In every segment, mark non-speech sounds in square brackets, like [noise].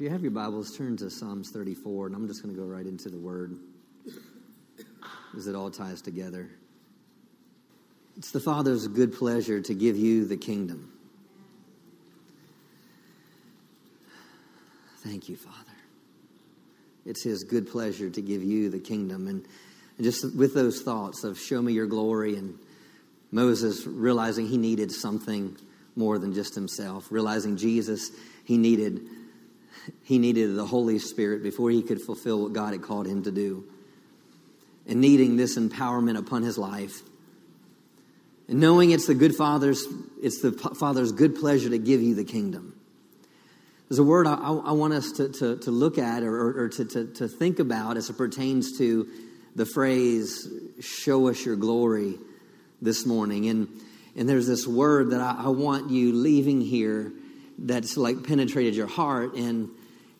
If you have your Bibles, turn to Psalms 34, and I'm just going to go right into the Word as it all ties together. It's the Father's good pleasure to give you the kingdom. Thank you, Father. It's His good pleasure to give you the kingdom. And, and just with those thoughts of show me your glory and Moses realizing he needed something more than just himself, realizing Jesus, he needed he needed the Holy Spirit before he could fulfill what God had called him to do. And needing this empowerment upon his life. And knowing it's the good father's, it's the father's good pleasure to give you the kingdom. There's a word I, I want us to, to, to look at or, or to, to, to think about as it pertains to the phrase, show us your glory this morning. And, and there's this word that I, I want you leaving here that's like penetrated your heart and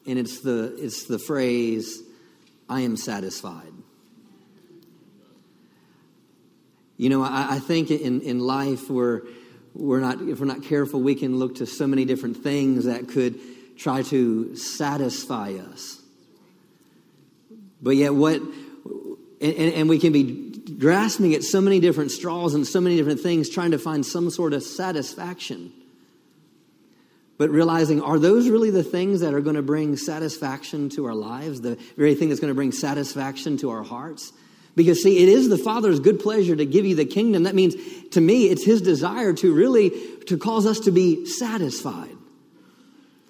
and it's the it's the phrase i am satisfied. You know i, I think in, in life we're we're not if we're not careful we can look to so many different things that could try to satisfy us. But yet what and, and we can be grasping at so many different straws and so many different things trying to find some sort of satisfaction but realizing are those really the things that are going to bring satisfaction to our lives, the very thing that's going to bring satisfaction to our hearts? Because, see, it is the Father's good pleasure to give you the kingdom. That means, to me, it's His desire to really to cause us to be satisfied.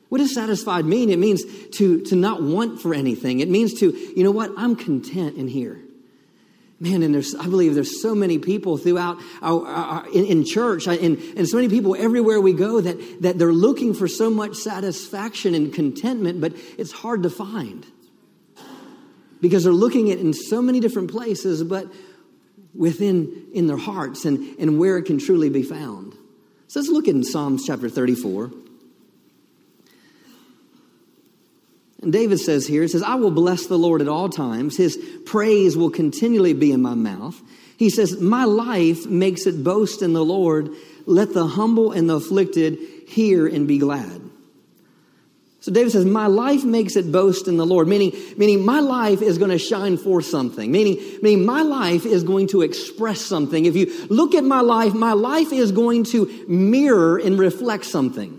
What does satisfied mean? It means to, to not want for anything. It means to, you know what, I'm content in here. Man, and there's, I believe there's so many people throughout our, our in, in, church and, and so many people everywhere we go that, that they're looking for so much satisfaction and contentment, but it's hard to find because they're looking at in so many different places, but within in their hearts and, and where it can truly be found. So let's look in Psalms chapter 34. And David says here, he says, I will bless the Lord at all times. His praise will continually be in my mouth. He says, My life makes it boast in the Lord. Let the humble and the afflicted hear and be glad. So David says, My life makes it boast in the Lord, meaning, meaning my life is going to shine forth something, meaning, meaning my life is going to express something. If you look at my life, my life is going to mirror and reflect something.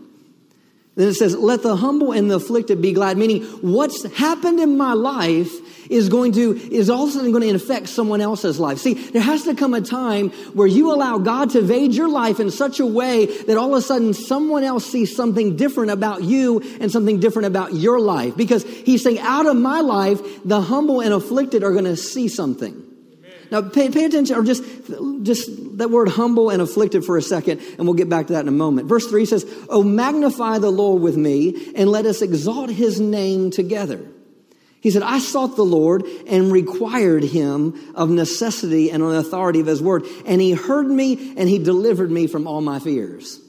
Then it says, let the humble and the afflicted be glad, meaning what's happened in my life is going to, is all of a sudden going to affect someone else's life. See, there has to come a time where you allow God to invade your life in such a way that all of a sudden someone else sees something different about you and something different about your life. Because he's saying, out of my life, the humble and afflicted are going to see something. Now, pay, pay attention, or just, just that word humble and afflicted for a second, and we'll get back to that in a moment. Verse 3 says, Oh, magnify the Lord with me, and let us exalt his name together. He said, I sought the Lord and required him of necessity and on the authority of his word, and he heard me and he delivered me from all my fears.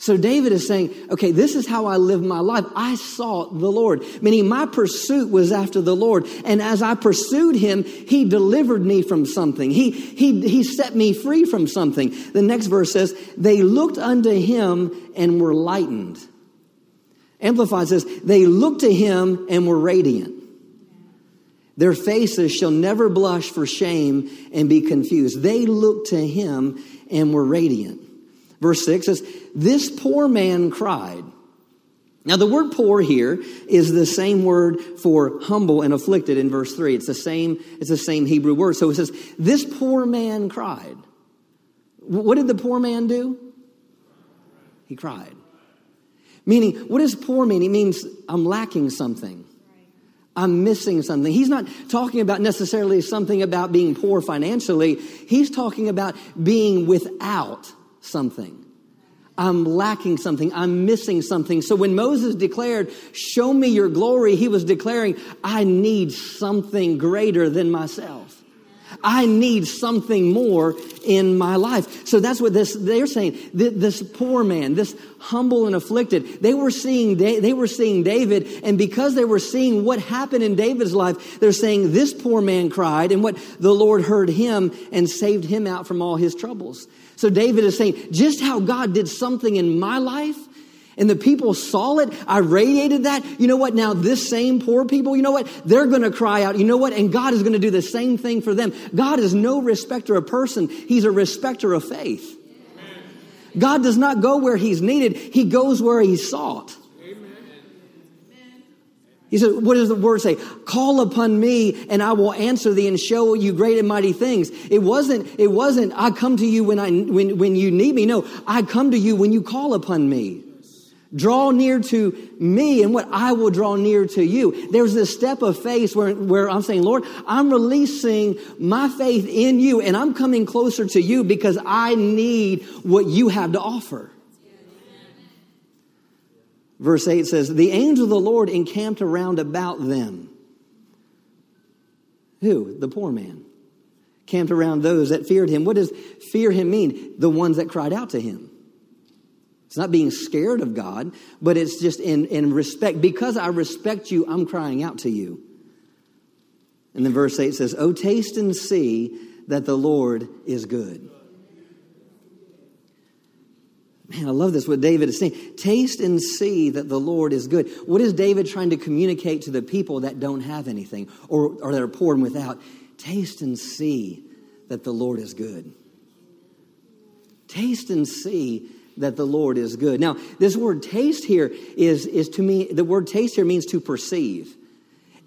So David is saying, okay, this is how I live my life. I sought the Lord, meaning my pursuit was after the Lord. And as I pursued him, he delivered me from something. He, he, he set me free from something. The next verse says, they looked unto him and were lightened. Amplified says, they looked to him and were radiant. Their faces shall never blush for shame and be confused. They looked to him and were radiant. Verse 6 says, This poor man cried. Now, the word poor here is the same word for humble and afflicted in verse 3. It's the same, it's the same Hebrew word. So it says, This poor man cried. What did the poor man do? He cried. Meaning, what does poor mean? It means I'm lacking something. I'm missing something. He's not talking about necessarily something about being poor financially. He's talking about being without something. I'm lacking something. I'm missing something. So when Moses declared, Show me your glory, he was declaring, I need something greater than myself. I need something more in my life. So that's what this, they're saying. This poor man, this humble and afflicted, they were seeing, they were seeing David. And because they were seeing what happened in David's life, they're saying this poor man cried and what the Lord heard him and saved him out from all his troubles. So David is saying, just how God did something in my life, And the people saw it. I radiated that. You know what? Now, this same poor people, you know what? They're going to cry out. You know what? And God is going to do the same thing for them. God is no respecter of person, He's a respecter of faith. God does not go where He's needed, He goes where He's sought. He said, what does the word say? Call upon me and I will answer thee and show you great and mighty things. It wasn't, it wasn't, I come to you when I, when, when you need me. No, I come to you when you call upon me. Draw near to me and what I will draw near to you. There's this step of faith where, where I'm saying, Lord, I'm releasing my faith in you and I'm coming closer to you because I need what you have to offer. Verse 8 says, The angel of the Lord encamped around about them. Who? The poor man. Camped around those that feared him. What does fear him mean? The ones that cried out to him. It's not being scared of God, but it's just in, in respect. Because I respect you, I'm crying out to you. And then verse 8 says, Oh, taste and see that the Lord is good. Man, I love this, what David is saying. Taste and see that the Lord is good. What is David trying to communicate to the people that don't have anything or, or that are poor and without? Taste and see that the Lord is good. Taste and see that the Lord is good. Now, this word taste here is, is to me, the word taste here means to perceive.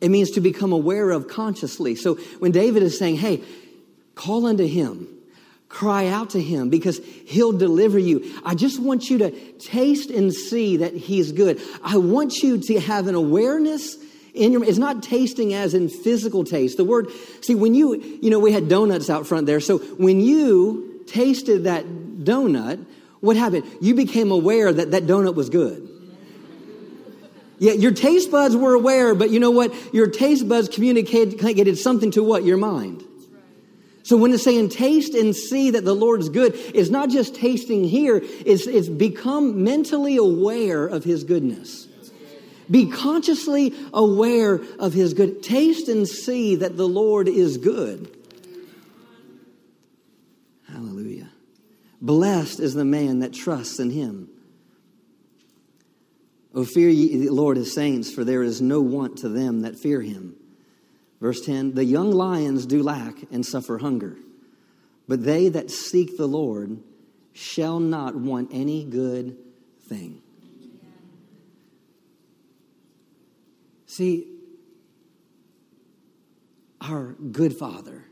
It means to become aware of consciously. So when David is saying, hey, call unto him, cry out to him because he'll deliver you. I just want you to taste and see that he's good. I want you to have an awareness in your it's not tasting as in physical taste. The word see when you you know we had donuts out front there. So when you tasted that donut, what happened? You became aware that that donut was good. Yeah, your taste buds were aware, but you know what? Your taste buds communicated something to what? Your mind. So when it's saying taste and see that the Lord's good, it's not just tasting here, it's, it's become mentally aware of His goodness. Be consciously aware of His good. Taste and see that the Lord is good. Hallelujah. Blessed is the man that trusts in him. O fear ye the Lord his saints, for there is no want to them that fear him. Verse 10 The young lions do lack and suffer hunger, but they that seek the Lord shall not want any good thing. See, our good Father,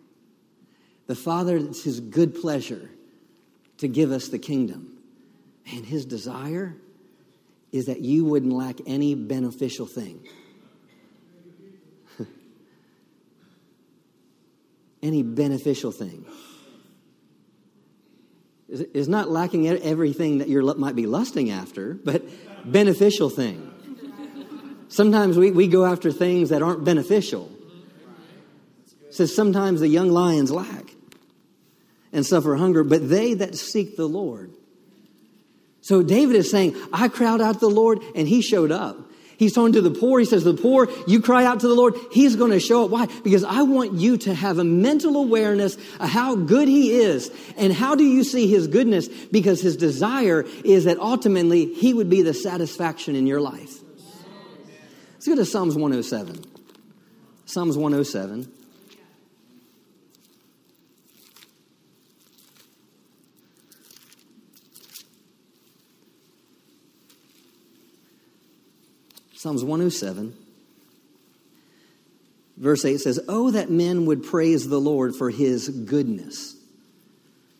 the Father that's his good pleasure to give us the kingdom. And his desire is that you wouldn't lack any beneficial thing. Any beneficial thing. Is not lacking everything that you might be lusting after, but beneficial thing. Sometimes we, we go after things that aren't beneficial. It says sometimes the young lions lack and suffer hunger, but they that seek the Lord. So David is saying, I crowd out the Lord and he showed up. He's talking to the poor. He says, The poor, you cry out to the Lord, He's going to show up. Why? Because I want you to have a mental awareness of how good He is. And how do you see His goodness? Because His desire is that ultimately He would be the satisfaction in your life. Let's go to Psalms 107. Psalms 107. Psalms 107, verse 8 says, Oh, that men would praise the Lord for his goodness.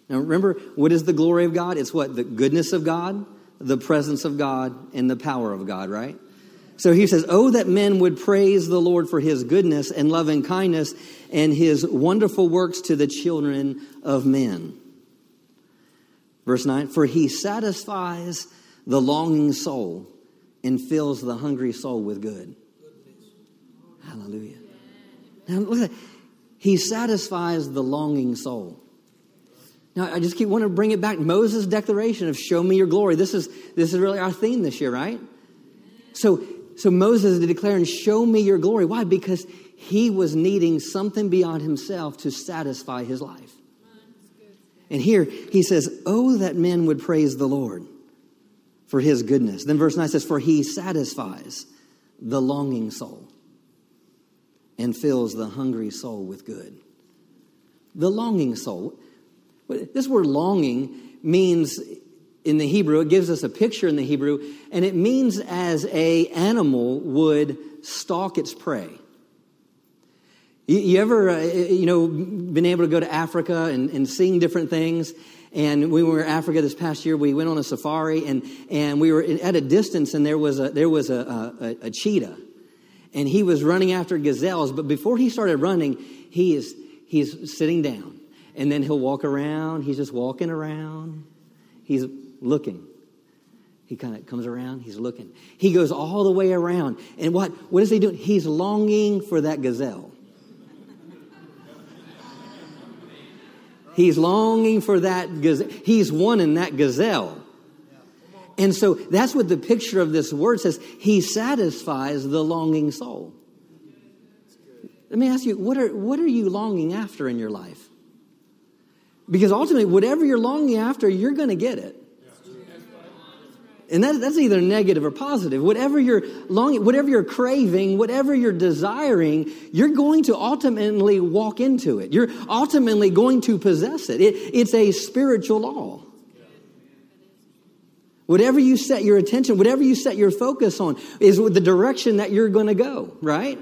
Now, remember, what is the glory of God? It's what? The goodness of God, the presence of God, and the power of God, right? So he says, Oh, that men would praise the Lord for his goodness and loving kindness and his wonderful works to the children of men. Verse 9, for he satisfies the longing soul and fills the hungry soul with good. Hallelujah. Now, look at that. He satisfies the longing soul. Now, I just keep wanting to bring it back. Moses' declaration of show me your glory. This is, this is really our theme this year, right? So, so Moses is declaring, show me your glory. Why? Because he was needing something beyond himself to satisfy his life. And here he says, Oh, that men would praise the Lord for his goodness. Then verse 9 says, For he satisfies the longing soul and fills the hungry soul with good. The longing soul. This word longing means in the Hebrew, it gives us a picture in the Hebrew, and it means as a animal would stalk its prey. You, ever, uh, you know, been able to go to Africa and, and seeing different things? And we were in Africa this past year, we went on a safari, and, and we were at a distance, and there was a, there was a, a, a cheetah. And he was running after gazelles, but before he started running, he is he's sitting down. And then he'll walk around. He's just walking around. He's looking. He kind of comes around, he's looking. He goes all the way around. And what, what is he doing? He's longing for that gazelle. He's longing for that gazelle. He's wanting that gazelle. And so that's what the picture of this word says. He satisfies the longing soul. Let me ask you, what are, what are you longing after in your life? Because ultimately, whatever you're longing after, you're going to get it. And that, that's either negative or positive. Whatever you're longing, whatever you're craving, whatever you're desiring, you're going to ultimately walk into it. You're ultimately going to possess it. it it's a spiritual law. Whatever you set your attention, whatever you set your focus on, is the direction that you're going to go, right?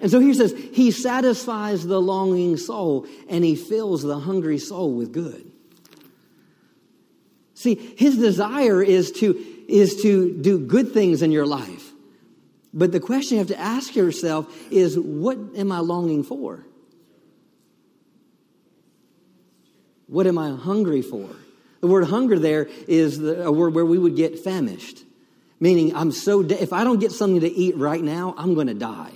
And so he says, He satisfies the longing soul and He fills the hungry soul with good. See, his desire is to, is to do good things in your life. But the question you have to ask yourself is what am I longing for? What am I hungry for? The word hunger there is the, a word where we would get famished, meaning I'm so, de- if I don't get something to eat right now, I'm going to die.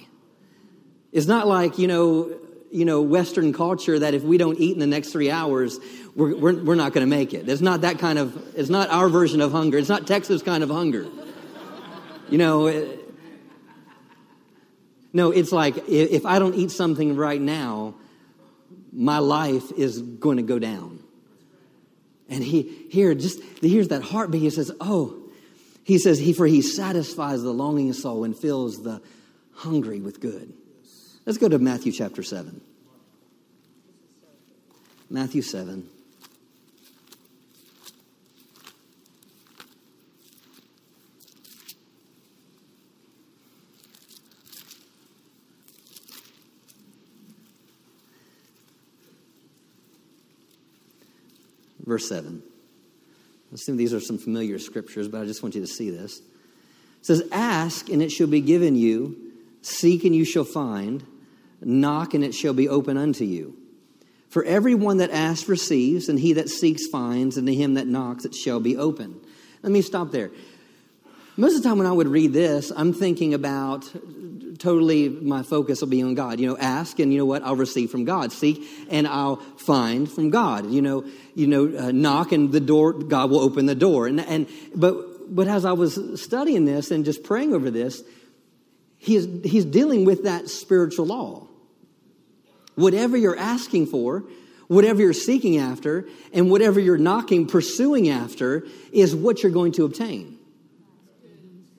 It's not like, you know, you know, Western culture that if we don't eat in the next three hours, we're, we're, we're not going to make it. It's not that kind of, it's not our version of hunger. It's not Texas kind of hunger. You know, it, no, it's like if I don't eat something right now, my life is going to go down. And he here just here's that heartbeat. He says, "Oh," he says, "He for he satisfies the longing soul and fills the hungry with good." Let's go to Matthew chapter 7. Matthew 7. Verse 7. I assume these are some familiar scriptures, but I just want you to see this. It says, Ask and it shall be given you, seek and you shall find Knock, and it shall be open unto you. For everyone that asks receives, and he that seeks finds, and to him that knocks it shall be open. Let me stop there. Most of the time when I would read this, I'm thinking about totally my focus will be on God. You know, ask and you know what? I'll receive from God. Seek and I'll find from God. You know, you know, uh, knock and the door, God will open the door. And, and, but, but as I was studying this and just praying over this, he's, he's dealing with that spiritual law. Whatever you're asking for, whatever you're seeking after, and whatever you're knocking, pursuing after, is what you're going to obtain.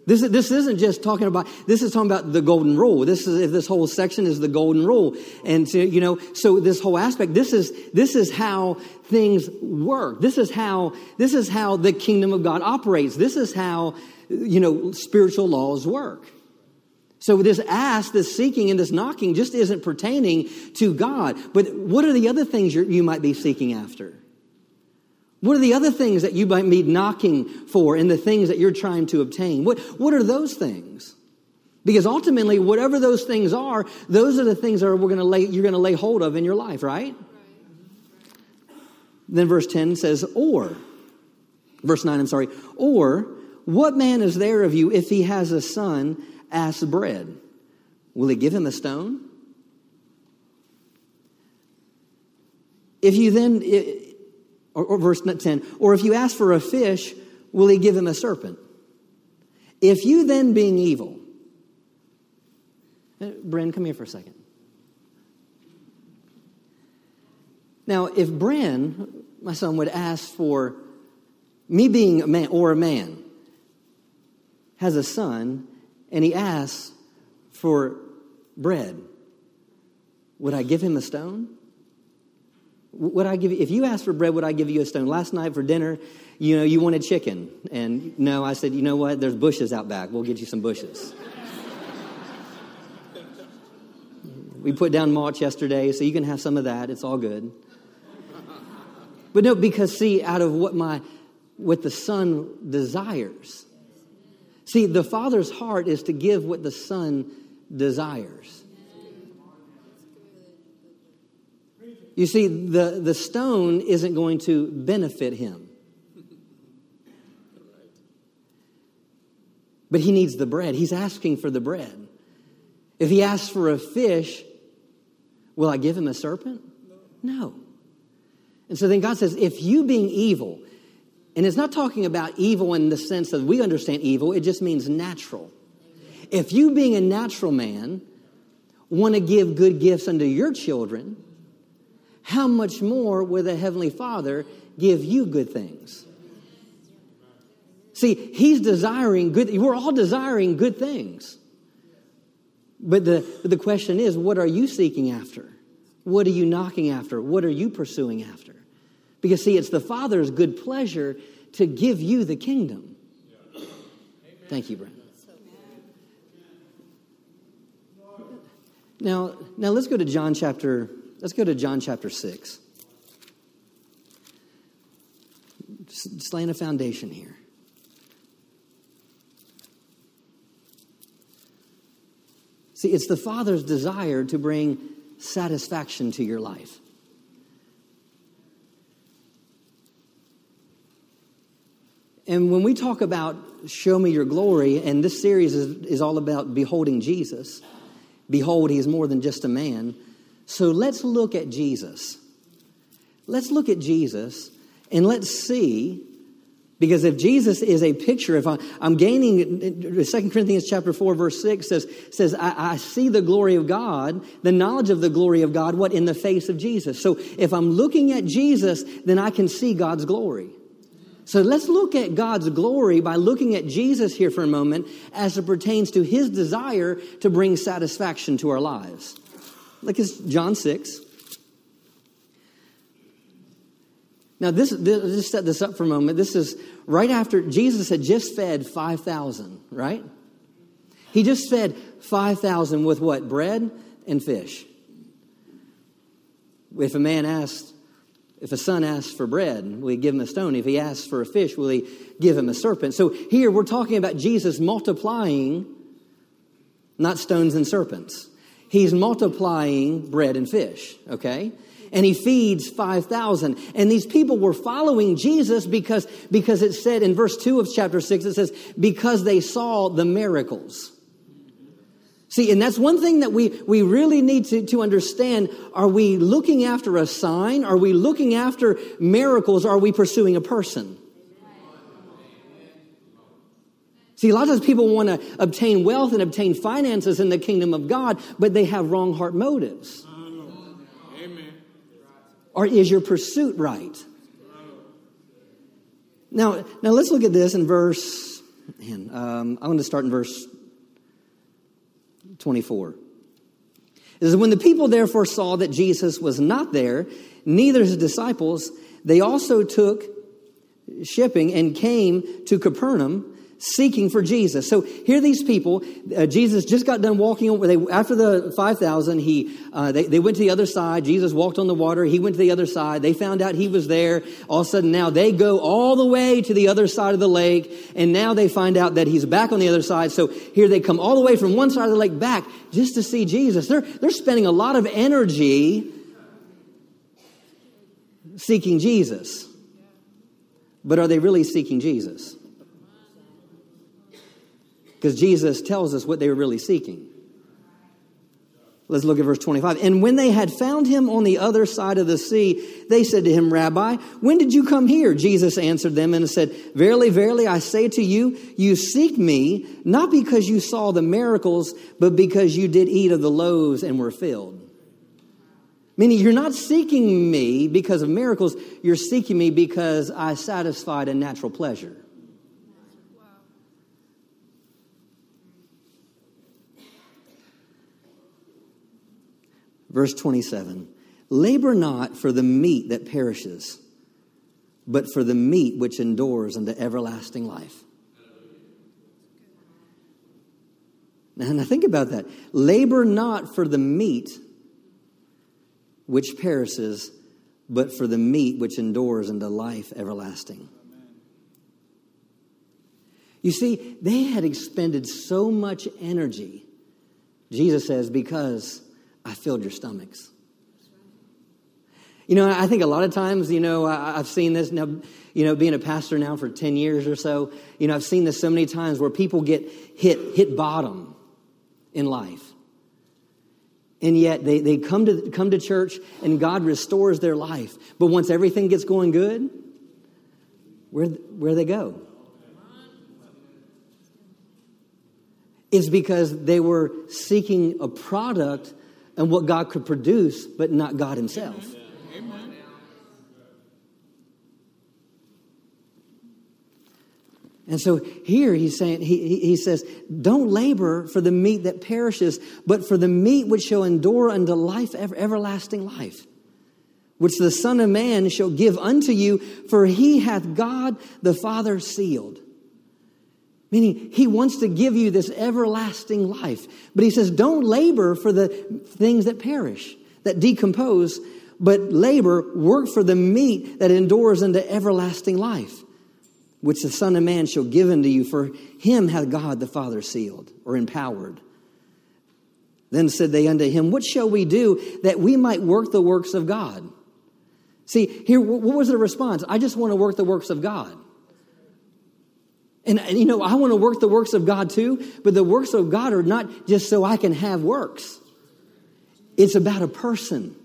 This, this isn't just talking about, this is talking about the golden rule. This is, this whole section is the golden rule. And so, you know, so this whole aspect, this is, this is how things work. This is how, this is how the kingdom of God operates. This is how, you know, spiritual laws work. So this ask, this seeking, and this knocking just isn't pertaining to God. But what are the other things you might be seeking after? What are the other things that you might be knocking for and the things that you're trying to obtain? What, what are those things? Because ultimately, whatever those things are, those are the things that we're to lay, you're going to lay hold of in your life, right? Then verse 10 says, or, verse 9, I'm sorry, or what man is there of you if he has a son asks bread, will he give him a stone? If you then, or, or verse 10, or if you ask for a fish, will he give him a serpent? If you then, being evil, uh, Bren, come here for a second. Now, if Bren, my son, would ask for me being a man or a man, has a son and he asks for bread, would I give him a stone? Would I give if you asked for bread, would I give you a stone? Last night for dinner, you know, you wanted chicken. And no, I said, you know what? There's bushes out back. We'll get you some bushes. [laughs] we put down mulch yesterday, so you can have some of that. It's all good. But no, because see, out of what my what the son desires. See, the father's heart is to give what the son desires. You see, the, the stone isn't going to benefit him. But he needs the bread. He's asking for the bread. If he asks for a fish, will I give him a serpent? No. And so then God says, if you being evil, and it's not talking about evil in the sense that we understand evil, it just means natural. If you, being a natural man, want to give good gifts unto your children, how much more will the Heavenly Father give you good things? See, He's desiring good, we're all desiring good things. But the, the question is, what are you seeking after? What are you knocking after? What are you pursuing after? Because, see, it's the Father's good pleasure to give you the kingdom. Thank you, Brent. Now, now let's go to John chapter, let's go to John chapter 6. Just laying a foundation here. See, it's the Father's desire to bring satisfaction to your life. And when we talk about show me your glory, and this series is, is all about beholding Jesus, behold, he is more than just a man. So let's look at Jesus. Let's look at Jesus and let's see because if Jesus is a picture, if I, am gaining, 2 Corinthians chapter 4, verse 6 says, says I, I, see the glory of God, the knowledge of the glory of God, what? In the face of Jesus. So if I'm looking at Jesus, then I can see God's glory. So let's look at God's glory by looking at Jesus here for a moment as it pertains to his desire to bring satisfaction to our lives. Look at John 6. Now, this, this, just set this up for a moment. This is right after Jesus had just fed 5,000, right? He just fed 5,000 with what? Bread and fish. If a man asked, if a son asks for bread, will he give him a stone? If he asks for a fish, will he give him a serpent? So here we're talking about Jesus multiplying not stones and serpents. He's multiplying bread and fish, okay? And he feeds 5,000. And these people were following Jesus because, because it said in verse 2 of chapter 6, it says, because they saw the miracles. See, and that's one thing that we, we really need to, to understand. Are we looking after a sign? Are we looking after miracles? Are we pursuing a person? See, a lot of people want to obtain wealth and obtain finances in the kingdom of God, but they have wrong heart motives. Amen. Or is your pursuit right? Now, now let's look at this in verse. Man, um, I want to start in verse 24. It says, When the people therefore saw that Jesus was not there, neither his disciples, they also took shipping and came to Capernaum seeking for Jesus. So here these people, uh, Jesus just got done walking over, they, after the 5,000, he, uh, they, they went to the other side. Jesus walked on the water. He went to the other side. They found out he was there. All of a sudden now they go all the way to the other side of the lake. And now they find out that he's back on the other side. So here they come all the way from one side of the lake back just to see Jesus. They're, they're spending a lot of energy seeking Jesus. But are they really seeking Jesus? Because Jesus tells us what they were really seeking. Let's look at verse 25. And when they had found him on the other side of the sea, they said to him, Rabbi, when did you come here? Jesus answered them and said, Verily, verily, I say to you, you seek me, not because you saw the miracles, but because you did eat of the loaves and were filled. Meaning, you're not seeking me because of miracles, you're seeking me because I satisfied a natural pleasure. Verse 27 Labor not for the meat that perishes, but for the meat which endures unto everlasting life. Now, now think about that. Labor not for the meat which perishes, but for the meat which endures unto life everlasting. You see, they had expended so much energy, Jesus says, because I filled your stomachs. You know, I think a lot of times, you know, I've seen this now, you know, being a pastor now for 10 years or so, you know, I've seen this so many times where people get hit, hit bottom in life. And yet they, they come, to, come to church and God restores their life. But once everything gets going good, where, where they go? It's because they were seeking a product and what God could produce, but not God Himself. And so here he's saying, he, he says, don't labor for the meat that perishes, but for the meat which shall endure unto life, ever, everlasting life, which the Son of Man shall give unto you, for he hath God the Father sealed. Meaning, he wants to give you this everlasting life. But he says, don't labor for the things that perish, that decompose, but labor, work for the meat that endures unto everlasting life which the Son of Man shall give unto you, for him hath God the Father sealed or empowered. Then said they unto him, What shall we do that we might work the works of God? See, here, what was the response? I just want to work the works of God. And, and, you know, I want to work the works of God too, but the works of God are not just so I can have works. It's about a person.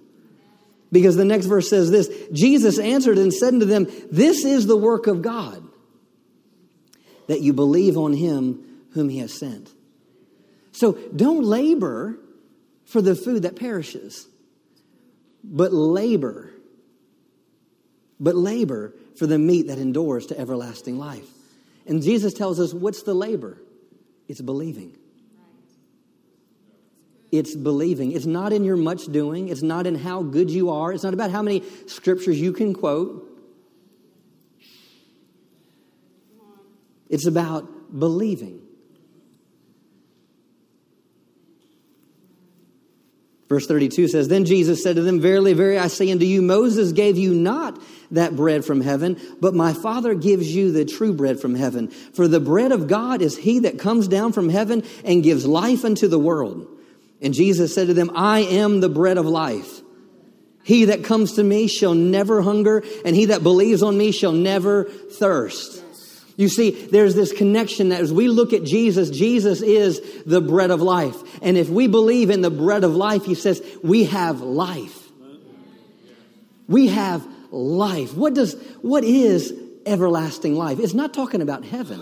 Because the next verse says this Jesus answered and said unto them, This is the work of God that you believe on him whom he has sent. So don't labor for the food that perishes, but labor, but labor for the meat that endures to everlasting life. And Jesus tells us what's the labor? It's believing. It's believing. It's not in your much doing. It's not in how good you are. It's not about how many scriptures you can quote. It's about believing. Verse 32 says, Then Jesus said to them, Verily, verily, I say unto you, Moses gave you not that bread from heaven, but my Father gives you the true bread from heaven. For the bread of God is he that comes down from heaven and gives life unto the world. And Jesus said to them, I am the bread of life. He that comes to me shall never hunger, and he that believes on me shall never thirst. You see, there's this connection that as we look at Jesus, Jesus is the bread of life. And if we believe in the bread of life, he says, we have life. We have life. What does, what is everlasting life? It's not talking about heaven.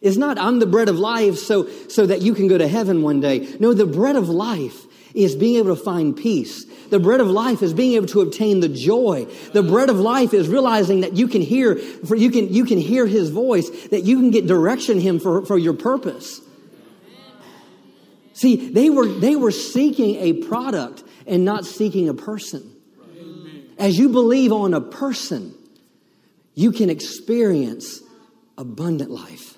It's not, I'm the bread of life so, so that you can go to heaven one day. No, the bread of life is being able to find peace. The bread of life is being able to obtain the joy. The bread of life is realizing that you can hear, for you can, you can hear his voice, that you can get direction him for, for your purpose. See, they were, they were seeking a product and not seeking a person. As you believe on a person, you can experience abundant life.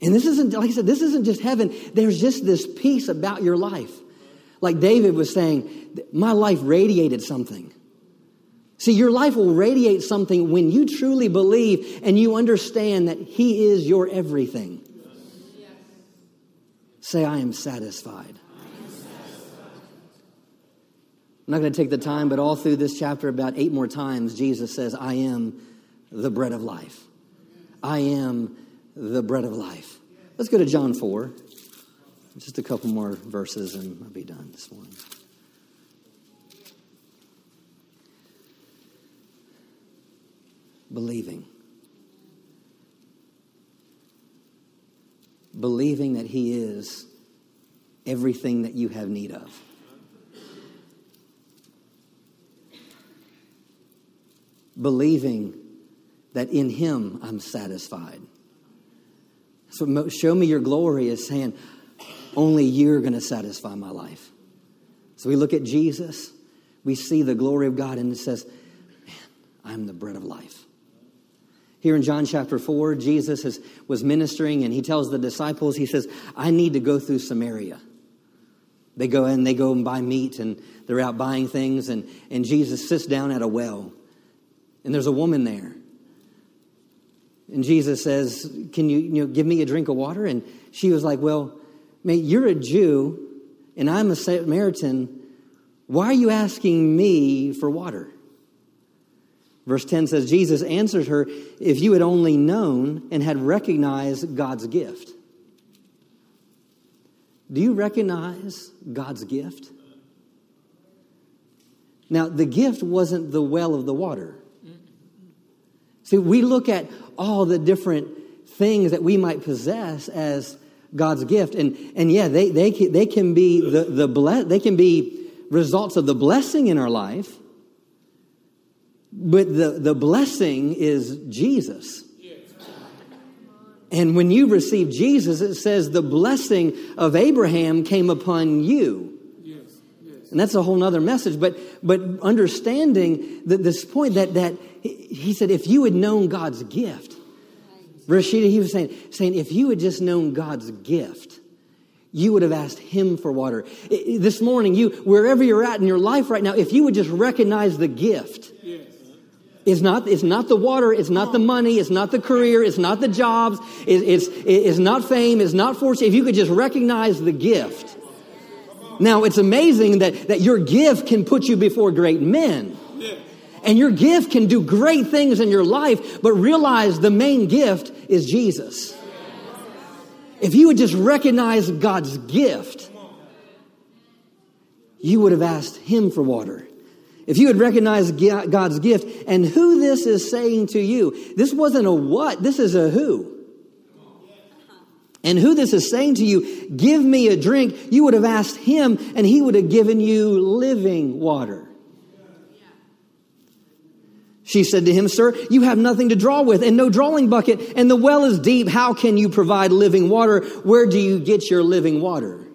And this isn't, like I said, this isn't just heaven. There's just this peace about your life. Like David was saying, my life radiated something. See, your life will radiate something when you truly believe and you understand that He is your everything. Yes. Say, I am satisfied. I'm not going to take the time, but all through this chapter, about eight more times, Jesus says, I am the bread of life. I am the bread of life. Let's go to John 4. Just a couple more verses and I'll be done this morning. Believing. Believing that He is everything that you have need of. Believing that in Him I'm satisfied. So show me your glory is saying, only you're going to satisfy my life. So we look at Jesus, we see the glory of God, and it says, Man, I'm the bread of life. Here in John chapter 4, Jesus is, was ministering and he tells the disciples, He says, I need to go through Samaria. They go in, they go and buy meat, and they're out buying things, and, and Jesus sits down at a well, and there's a woman there. And Jesus says, Can you, you know, give me a drink of water? And she was like, Well, mate, you're a Jew, and I'm a Samaritan. Why are you asking me for water? Verse 10 says, Jesus answered her, If you had only known and had recognized God's gift. Do you recognize God's gift? Now, the gift wasn't the well of the water. See, we look at all the different things that we might possess as God's gift. And, and yeah, they, they, they can be the, the ble- they can be results of the blessing in our life. But the, the blessing is Jesus. And when you receive Jesus, it says the blessing of Abraham came upon you. Yes, yes. And that's a whole nother message. But, but understanding that this point that, that he said, if you had known God's gift, Rashida, he was saying, saying, if you had just known God's gift, you would have asked him for water. This morning, you, wherever you're at in your life right now, if you would just recognize the gift. It's not, it's not the water, it's not the money, it's not the career, it's not the jobs, it's, it's, it's not fame, it's not fortune. If you could just recognize the gift. Now, it's amazing that, that your gift can put you before great men. And your gift can do great things in your life, but realize the main gift is Jesus. If you would just recognize God's gift, you would have asked Him for water. If you had recognized God's gift and who this is saying to you, this wasn't a what, this is a who. And who this is saying to you, give me a drink, you would have asked him and he would have given you living water. She said to him, Sir, you have nothing to draw with and no drawing bucket, and the well is deep. How can you provide living water? Where do you get your living water?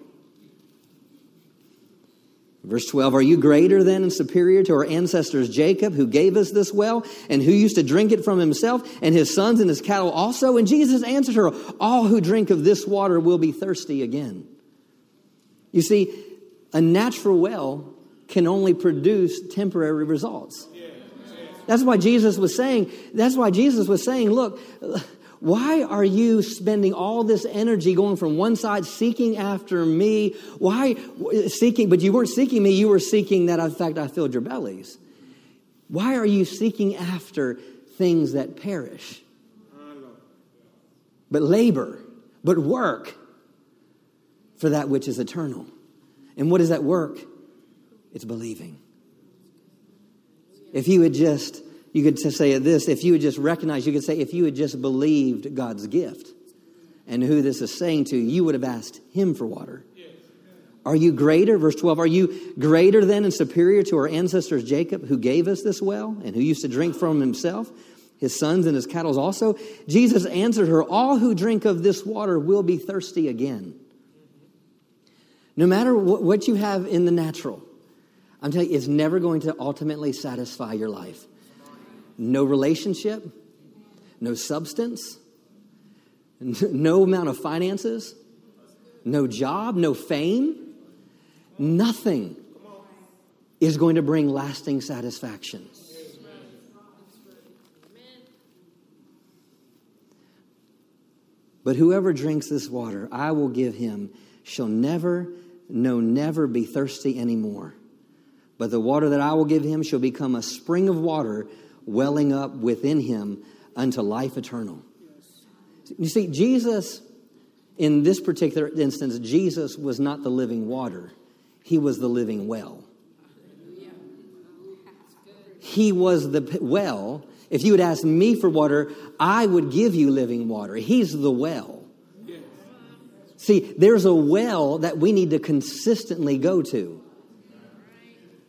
Verse 12, are you greater than and superior to our ancestors Jacob, who gave us this well, and who used to drink it from himself, and his sons and his cattle also? And Jesus answered her, All who drink of this water will be thirsty again. You see, a natural well can only produce temporary results. That's why Jesus was saying, that's why Jesus was saying, look, why are you spending all this energy going from one side seeking after me? Why seeking, but you weren't seeking me, you were seeking that, in fact, I filled your bellies. Why are you seeking after things that perish? But labor, but work for that which is eternal. And what is that work? It's believing. If you would just you could say this if you would just recognize, you could say, if you had just believed God's gift and who this is saying to, you would have asked him for water. Are you greater? Verse 12, are you greater than and superior to our ancestors Jacob, who gave us this well and who used to drink from himself, his sons and his cattle also? Jesus answered her, All who drink of this water will be thirsty again. No matter what you have in the natural, I'm telling you, it's never going to ultimately satisfy your life no relationship, no substance, [laughs] no amount of finances, no job, no fame, nothing is going to bring lasting satisfaction. But whoever drinks this water I will give him shall never, no, never be thirsty anymore. But the water that I will give him shall become a spring of water welling up within him unto life eternal. You see, Jesus, in this particular instance, Jesus was not the living water, he was the living well. He was the well. If you would ask me for water, I would give you living water. He's the well. See, there's a well that we need to consistently go to.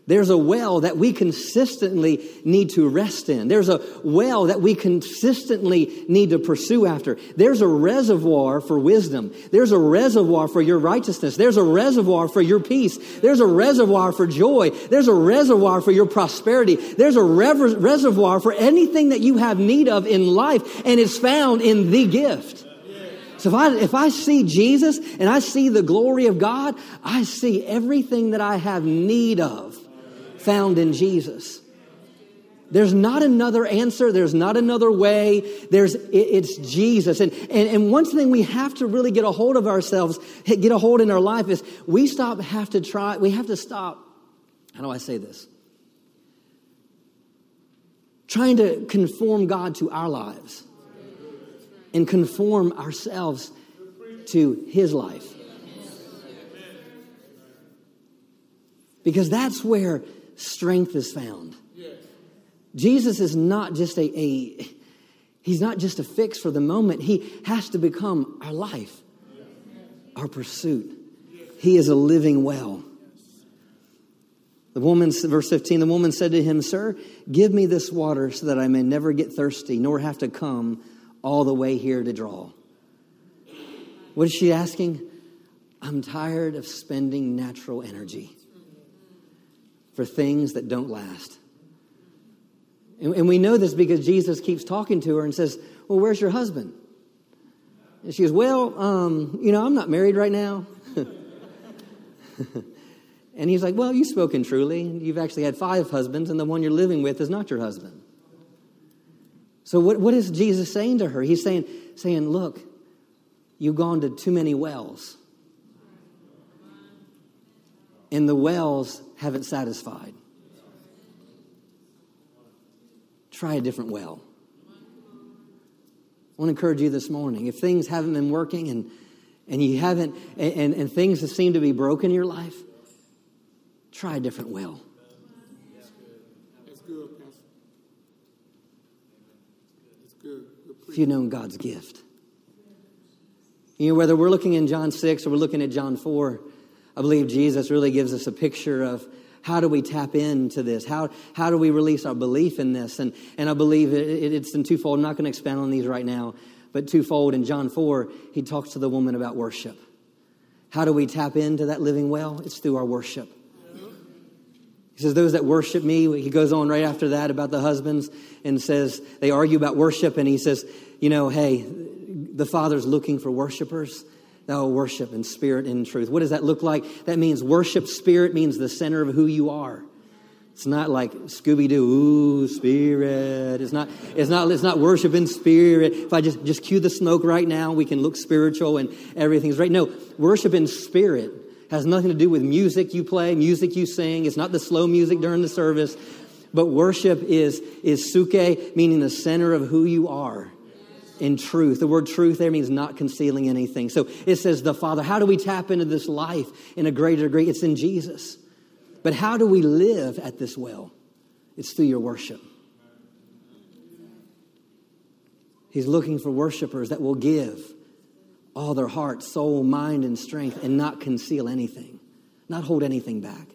There's a well that we consistently need to rest in. There's a well that we consistently need to pursue after. There's a reservoir for wisdom. There's a reservoir for your righteousness. There's a reservoir for your peace. There's a reservoir for joy. There's a reservoir for your prosperity. There's a rev- reservoir for anything that you have need of in life, and it's found in the gift. So if I, if I see Jesus and I see the glory of God, I see everything that I have need of found in Jesus. There's not another answer. There's not another way. There's, it's Jesus. And, and, and one thing we have to really get a hold of ourselves, get a hold in our life is we stop, have to try, we have to stop. How do I say this? Trying to conform God to our lives and conform ourselves to His life. Because that's where strength is found. Jesus is not just a, a, he's not just a fix for the moment. He has to become our life, our pursuit. He is a living well. The woman, verse 15, the woman said to him, Sir, give me this water so that I may never get thirsty, nor have to come all the way here to draw. What is she asking? I'm tired of spending natural energy for things that don't last. And, and we know this because Jesus keeps talking to her and says, Well, where's your husband? And she goes, Well, um, you know, I'm not married right now. [laughs] and he's like, Well, you've spoken truly. You've actually had five husbands, and the one you're living with is not your husband. So, what, what is Jesus saying to her? He's saying, saying, Look, you've gone to too many wells. And the wells haven't satisfied. Try a different well. I want to encourage you this morning. If things haven't been working and, and you haven't, and, and things seem to be broken in your life, try a different well. If you've known God's gift. You know, whether we're looking in John 6 or we're looking at John 4, I believe Jesus really gives us a picture of how do we tap into this? How, how do we release our belief in this? And, and I believe it, it's in twofold. I'm not going to expand on these right now, but twofold. In John 4, he talks to the woman about worship. How do we tap into that living well? It's through our worship. He says, Those that worship me, he goes on right after that about the husbands and says, they argue about worship, and he says, You know, hey, the Father's looking for worshipers thou worship in spirit and in truth. What does that look like? That means worship spirit means the center of who you are. It's not like Scooby Doo, ooh, spirit. It's not, it's not, it's not worship in spirit. If I just, just cue the smoke right now, we can look spiritual and everything's right. No, worship in spirit has nothing to do with music you play, music you sing. It's not the slow music during the service. But worship is, is suke, meaning the center of who you are in truth. The word truth there means not concealing anything. So it says the Father. How do we tap into this life in a greater degree? It's in Jesus. But how do we live at this well? It's through your worship. He's looking for worshipers that will give all their heart, soul, mind, and strength and not conceal anything, not hold anything back.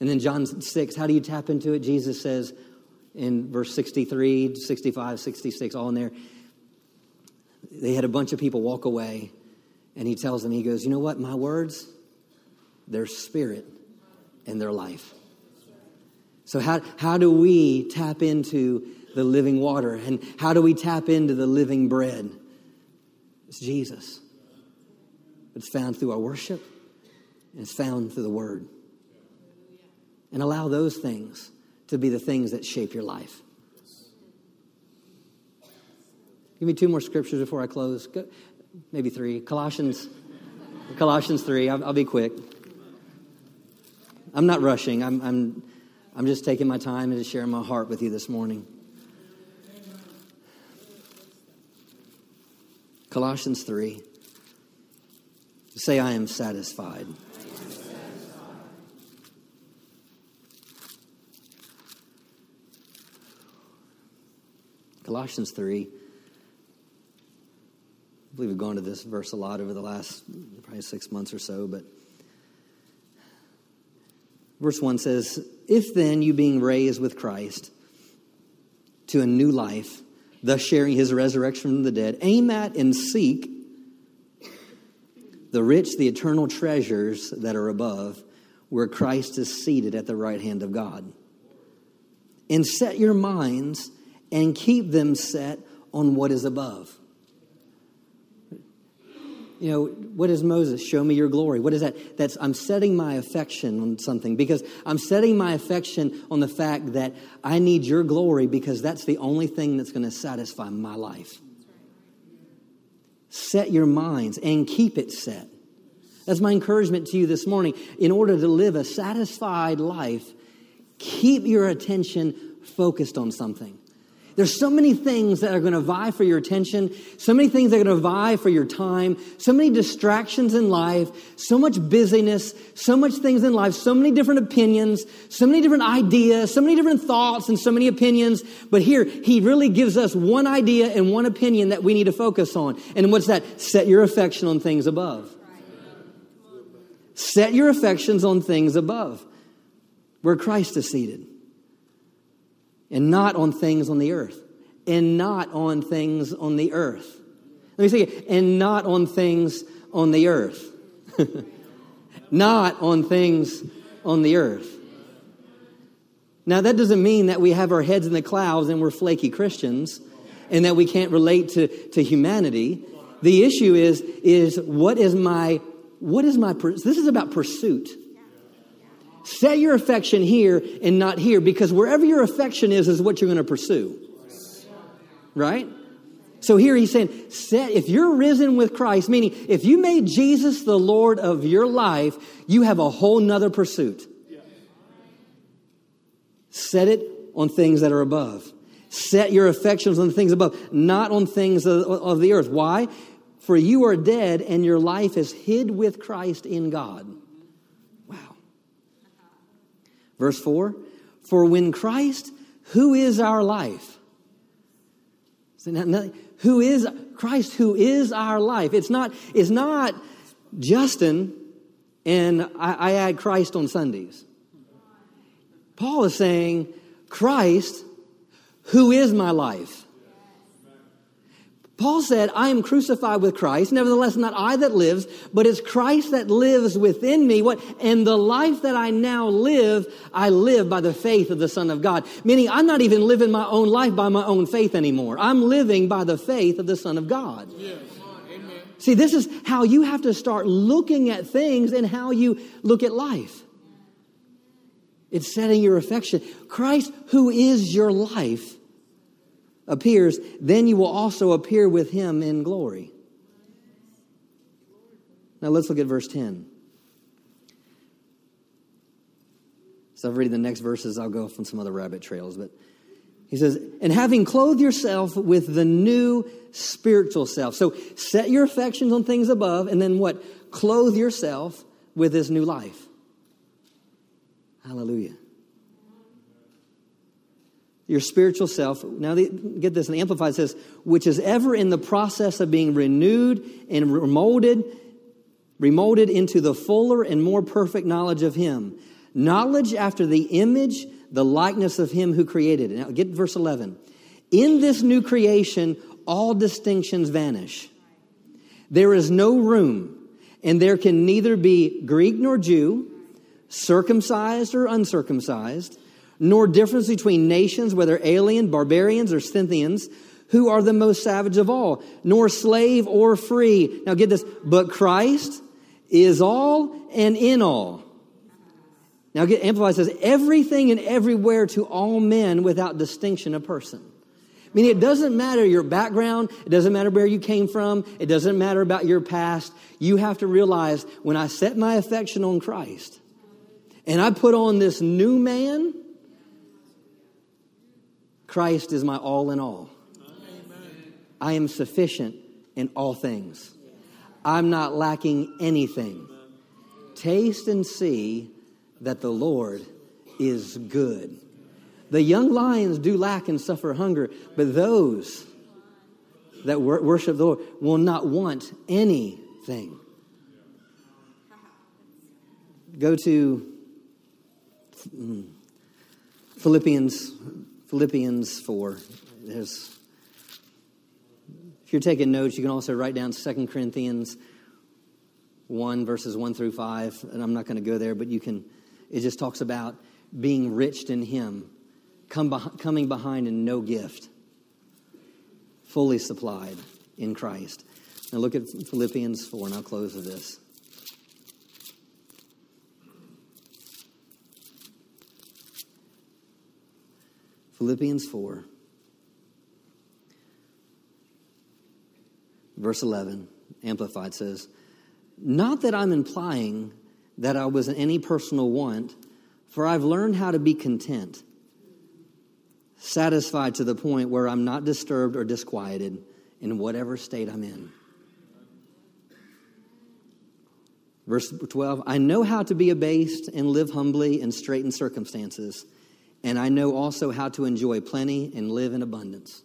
And then John 6, how do you tap into it? Jesus says in verse 63, 65, 66, all in there, they had a bunch of people walk away, and he tells them, he goes, You know what? My words, their spirit and their life. So, how, how do we tap into the living water? And how do we tap into the living bread? It's Jesus. It's found through our worship, and it's found through the Word. And allow those things to be the things that shape your life. Give me two more scriptures before I close. Maybe three. Colossians, Colossians 3. I'll, I'll, be quick. I'm not rushing. I'm, I'm, I'm just taking my time and just sharing my heart with you this morning. Colossians 3. Say, I am satisfied. Colossians 3 believe we've gone to this verse a lot over the last probably six months or so, but Verse 1 says, If then you being raised with Christ to a new life, thus sharing his resurrection from the dead, aim at and seek the rich, the eternal treasures that are above, where Christ is seated at the right hand of God. And set your minds and keep them set on what is above. You know, what is Moses? Show me your glory. What is that? That's I'm setting my affection on something because I'm setting my affection on the fact that I need your glory because that's the only thing that's going to satisfy my life. Set your minds and keep it set. That's my encouragement to you this morning. In order to live a satisfied life, keep your attention focused on something. There's so many things that are going to vie for your attention, so many things that are going to vie for your time, so many distractions in life, so much busyness, so much things in life, so many different opinions, so many different ideas, so many different thoughts, and so many opinions. But here, he really gives us one idea and one opinion that we need to focus on. And what's that? Set your affection on things above. Set your affections on things above, where Christ is seated and not on things on the earth. And not on things on the earth. Let me say it. And not on things on the earth. [laughs] not on things on the earth. Now, that doesn't mean that we have our heads in the clouds and we're flaky Christians and that we can't relate to, to humanity. The issue is, is what is my, what is my, this is about pursuit. Set your affection here and not here because wherever your affection is, is what you're going to pursue. Right? So here he's saying, set, if you're risen with Christ, meaning if you made Jesus the Lord of your life, you have a whole nother pursuit. Set it on things that are above. Set your affections on things above, not on things of, of the earth. Why? For you are dead and your life is hid with Christ in God. Verse 4 For when Christ, who is our life, who is Christ, who is our life? It's not, it's not Justin and I, I add Christ on Sundays. Paul is saying, Christ, who is my life? Paul said, I am crucified with Christ. Nevertheless, not I that lives, but it's Christ that lives within me. What? And the life that I now live, I live by the faith of the Son of God. Meaning, I'm not even living my own life by my own faith anymore. I'm living by the faith of the Son of God. Yes. See, this is how you have to start looking at things and how you look at life. It's setting your affection. Christ, who is your life, appears, then you will also appear with him in glory. Now let's look at verse 10. So I've read the next verses, I'll go from some other rabbit trails, but he says, and having clothed yourself with the new spiritual self. So set your affections on things above, and then what? Clothe yourself with this new life. Hallelujah your spiritual self. Now, get this, and Amplified says, which is ever in the process of being renewed and remolded, remolded into the fuller and more perfect knowledge of Him. Knowledge after the image, the likeness of Him who created. Now, get verse 11. In this new creation, all distinctions vanish. There is no room, and there can neither be Greek nor Jew, circumcised or uncircumcised nor difference between nations, whether alien, barbarians, or Scythians, who are the most savage of all, nor slave or free. Now get this, but Christ is all and in all. Now get Amplified says, everything and everywhere to all men without distinction of person. Meaning it doesn't matter your background, it doesn't matter where you came from, it doesn't matter about your past. You have to realize when I set my affection on Christ and I put on this new man, Christ is my all in all. Amen. I am sufficient in all things. I'm not lacking anything. Taste and see that the Lord is good. The young lions do lack and suffer hunger, but those that worship the Lord will not want anything. Go to mm, Philippians, Philippians 4. There's, if you're taking notes, you can also write down 2 Corinthians 1, verses 1 through 5. And I'm not going to go there, but you can, it just talks about being rich in Him, come coming behind in no gift, fully supplied in Christ. Now look at Philippians 4, and I'll close with this. Philippians 4, verse 11, Amplified says, Not that I'm implying that I was in any personal want, for I've learned how to be content, satisfied to the point where I'm not disturbed or disquieted in whatever state I'm in. Verse 12 I know how to be abased and live humbly in straitened circumstances and I know also how to enjoy plenty and live in abundance.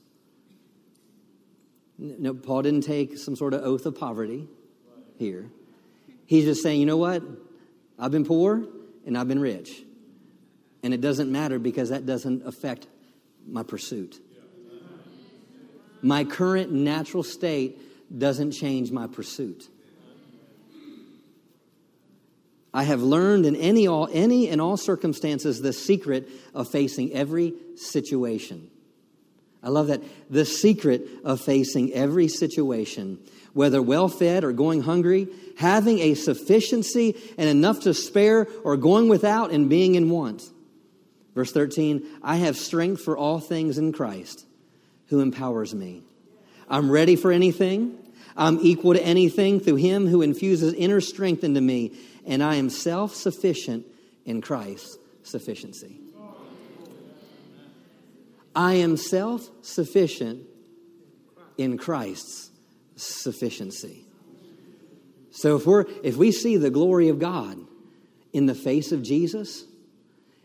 No, Paul didn't take some sort of oath of poverty here. He's just saying, you know what? I've been poor and I've been rich. And it doesn't matter because that doesn't affect my pursuit. My current natural state doesn't change my pursuit. I have learned in any, all, any and all circumstances the secret of facing every situation. I love that. The secret of facing every situation, whether well fed or going hungry, having a sufficiency and enough to spare, or going without and being in want. Verse 13 I have strength for all things in Christ who empowers me. I'm ready for anything. I'm equal to anything through him who infuses inner strength into me and I am self sufficient in Christ's sufficiency. I am self sufficient in Christ's sufficiency. So if we're if we see the glory of God in the face of Jesus,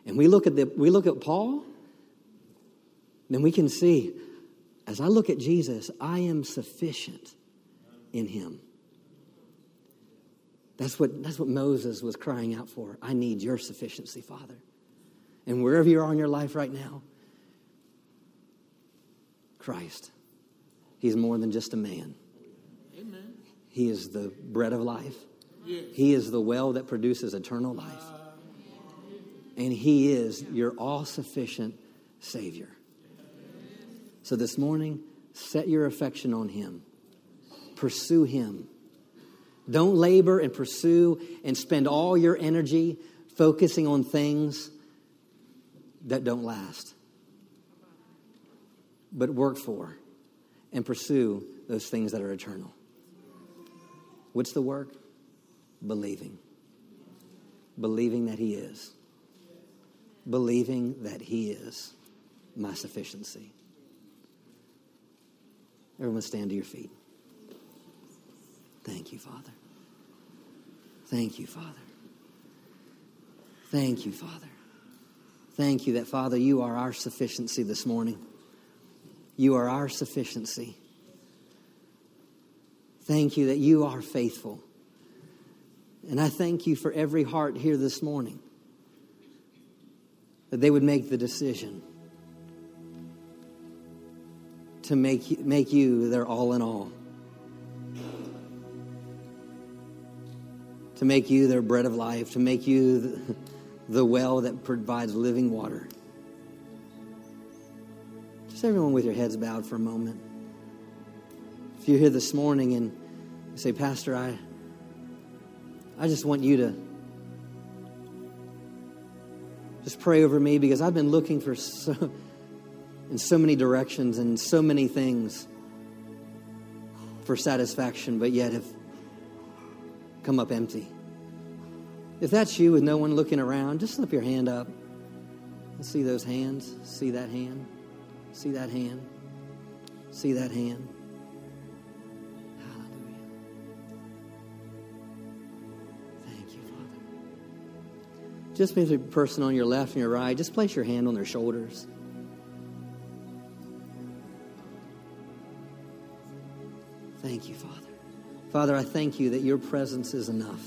and we look at the we look at Paul, then we can see as I look at Jesus, I am sufficient in him. That's what, that's what Moses was crying out for. I need your sufficiency, Father. And wherever you are in your life right now, Christ, He's more than just a man. Amen. He is the bread of life. Yes. He is the well that produces eternal life. Uh, and He is your all sufficient Savior. So this morning, set your affection on Him, pursue Him don't labor and pursue and spend all your energy focusing on things that don't last. But work for and pursue those things that are eternal. What's the work? Believing. Believing that He is. Believing that He is my sufficiency. Everyone stand to your feet. Thank you, Father. Thank you, Father. Thank you, Father. Thank you that, Father, you are our sufficiency this morning. You are our sufficiency. Thank you that you are faithful. And I thank you for every heart here this morning that they would make the decision to make, make you their all in all. To make you their bread of life, to make you the, well that provides living water. Just everyone with your heads bowed for a moment. If you're here this morning and you say, Pastor, I, I just want you to just pray over me because I've been looking for so, in so many directions and so many things for satisfaction, but yet have come up empty. If that's you with no one looking around, just slip your hand up. See those hands. See that hand. See that hand. See that hand. Hallelujah. Thank you, Father. Just maybe the person on your left and your right, just place your hand on their shoulders. Thank you, Father. Father, I thank you that your presence is enough.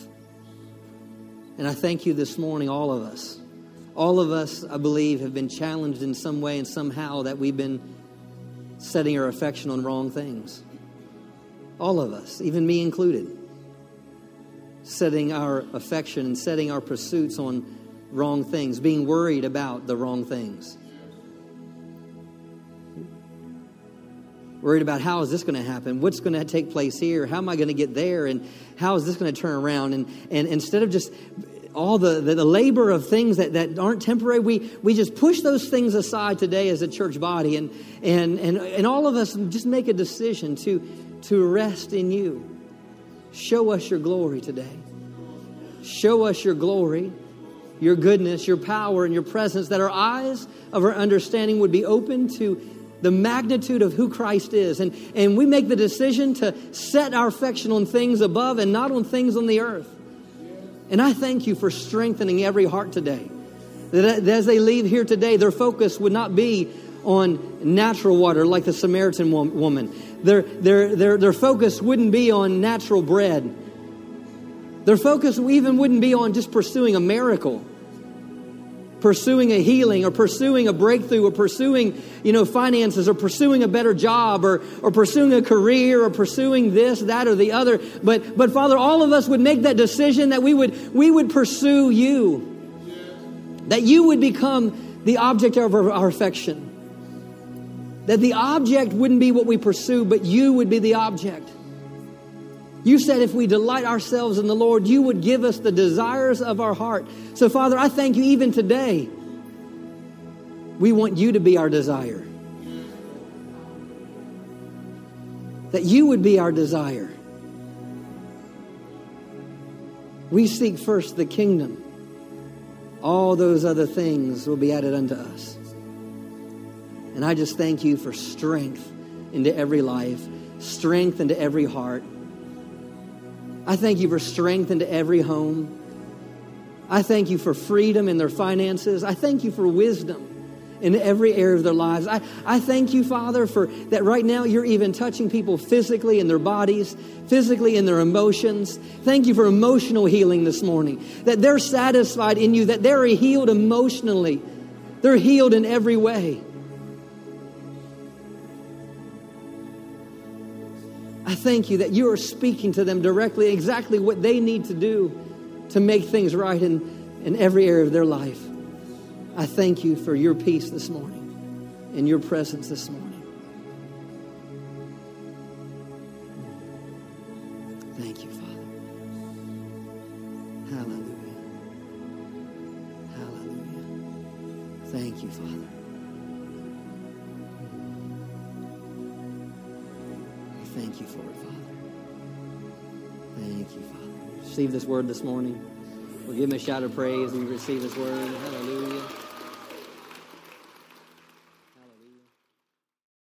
And I thank you this morning, all of us. all of us, I believe, have been challenged in some way and somehow that we've been setting our affection on wrong things. All of us, even me included, setting our affection and setting our pursuits on wrong things, being worried about the wrong things. Worried about how is this going to happen? What's going to take place here? How am I going to get there? And how is this going to turn around? And, and instead of just all the, the, the, labor of things that, that aren't temporary, we, we just push those things aside today as a church body. And, and, and, and all of us just make a decision to, to rest in you. Show us your glory today. Show us your glory, your goodness, your power, and your presence, that our eyes of our understanding would be open to the magnitude of who Christ is. And, and we make the decision to set our affection on things above and not on things on the earth. And I thank you for strengthening every heart today. That as they leave here today, their focus would not be on natural water like the Samaritan woman. Their, their, their, their focus wouldn't be on natural bread. Their focus even wouldn't be on just pursuing a miracle pursuing a healing or pursuing a breakthrough or pursuing you know finances or pursuing a better job or, or pursuing a career or pursuing this that or the other. But but father all of us would make that decision that we would we would pursue you. That you would become the object of our, our affection. That the object wouldn't be what we pursue but you would be the object you said if we delight ourselves in the Lord, you would give us the desires of our heart. So, Father, I thank you even today. We want you to be our desire. That you would be our desire. We seek first the kingdom. All those other things will be added unto us. And I just thank you for strength into every life, strength into every heart. I thank you for strength into every home. I thank you for freedom in their finances. I thank you for wisdom in every area of their lives. I, I thank you, Father, for that right now you're even touching people physically in their bodies, physically in their emotions. Thank you for emotional healing this morning, that they're satisfied in you, that they're healed emotionally, they're healed in every way. Thank you that you are speaking to them directly exactly what they need to do to make things right in, in every area of their life. I thank you for your peace this morning and your presence this morning. Receive this word this morning. We'll give him a shout of praise and we receive his word. Hallelujah.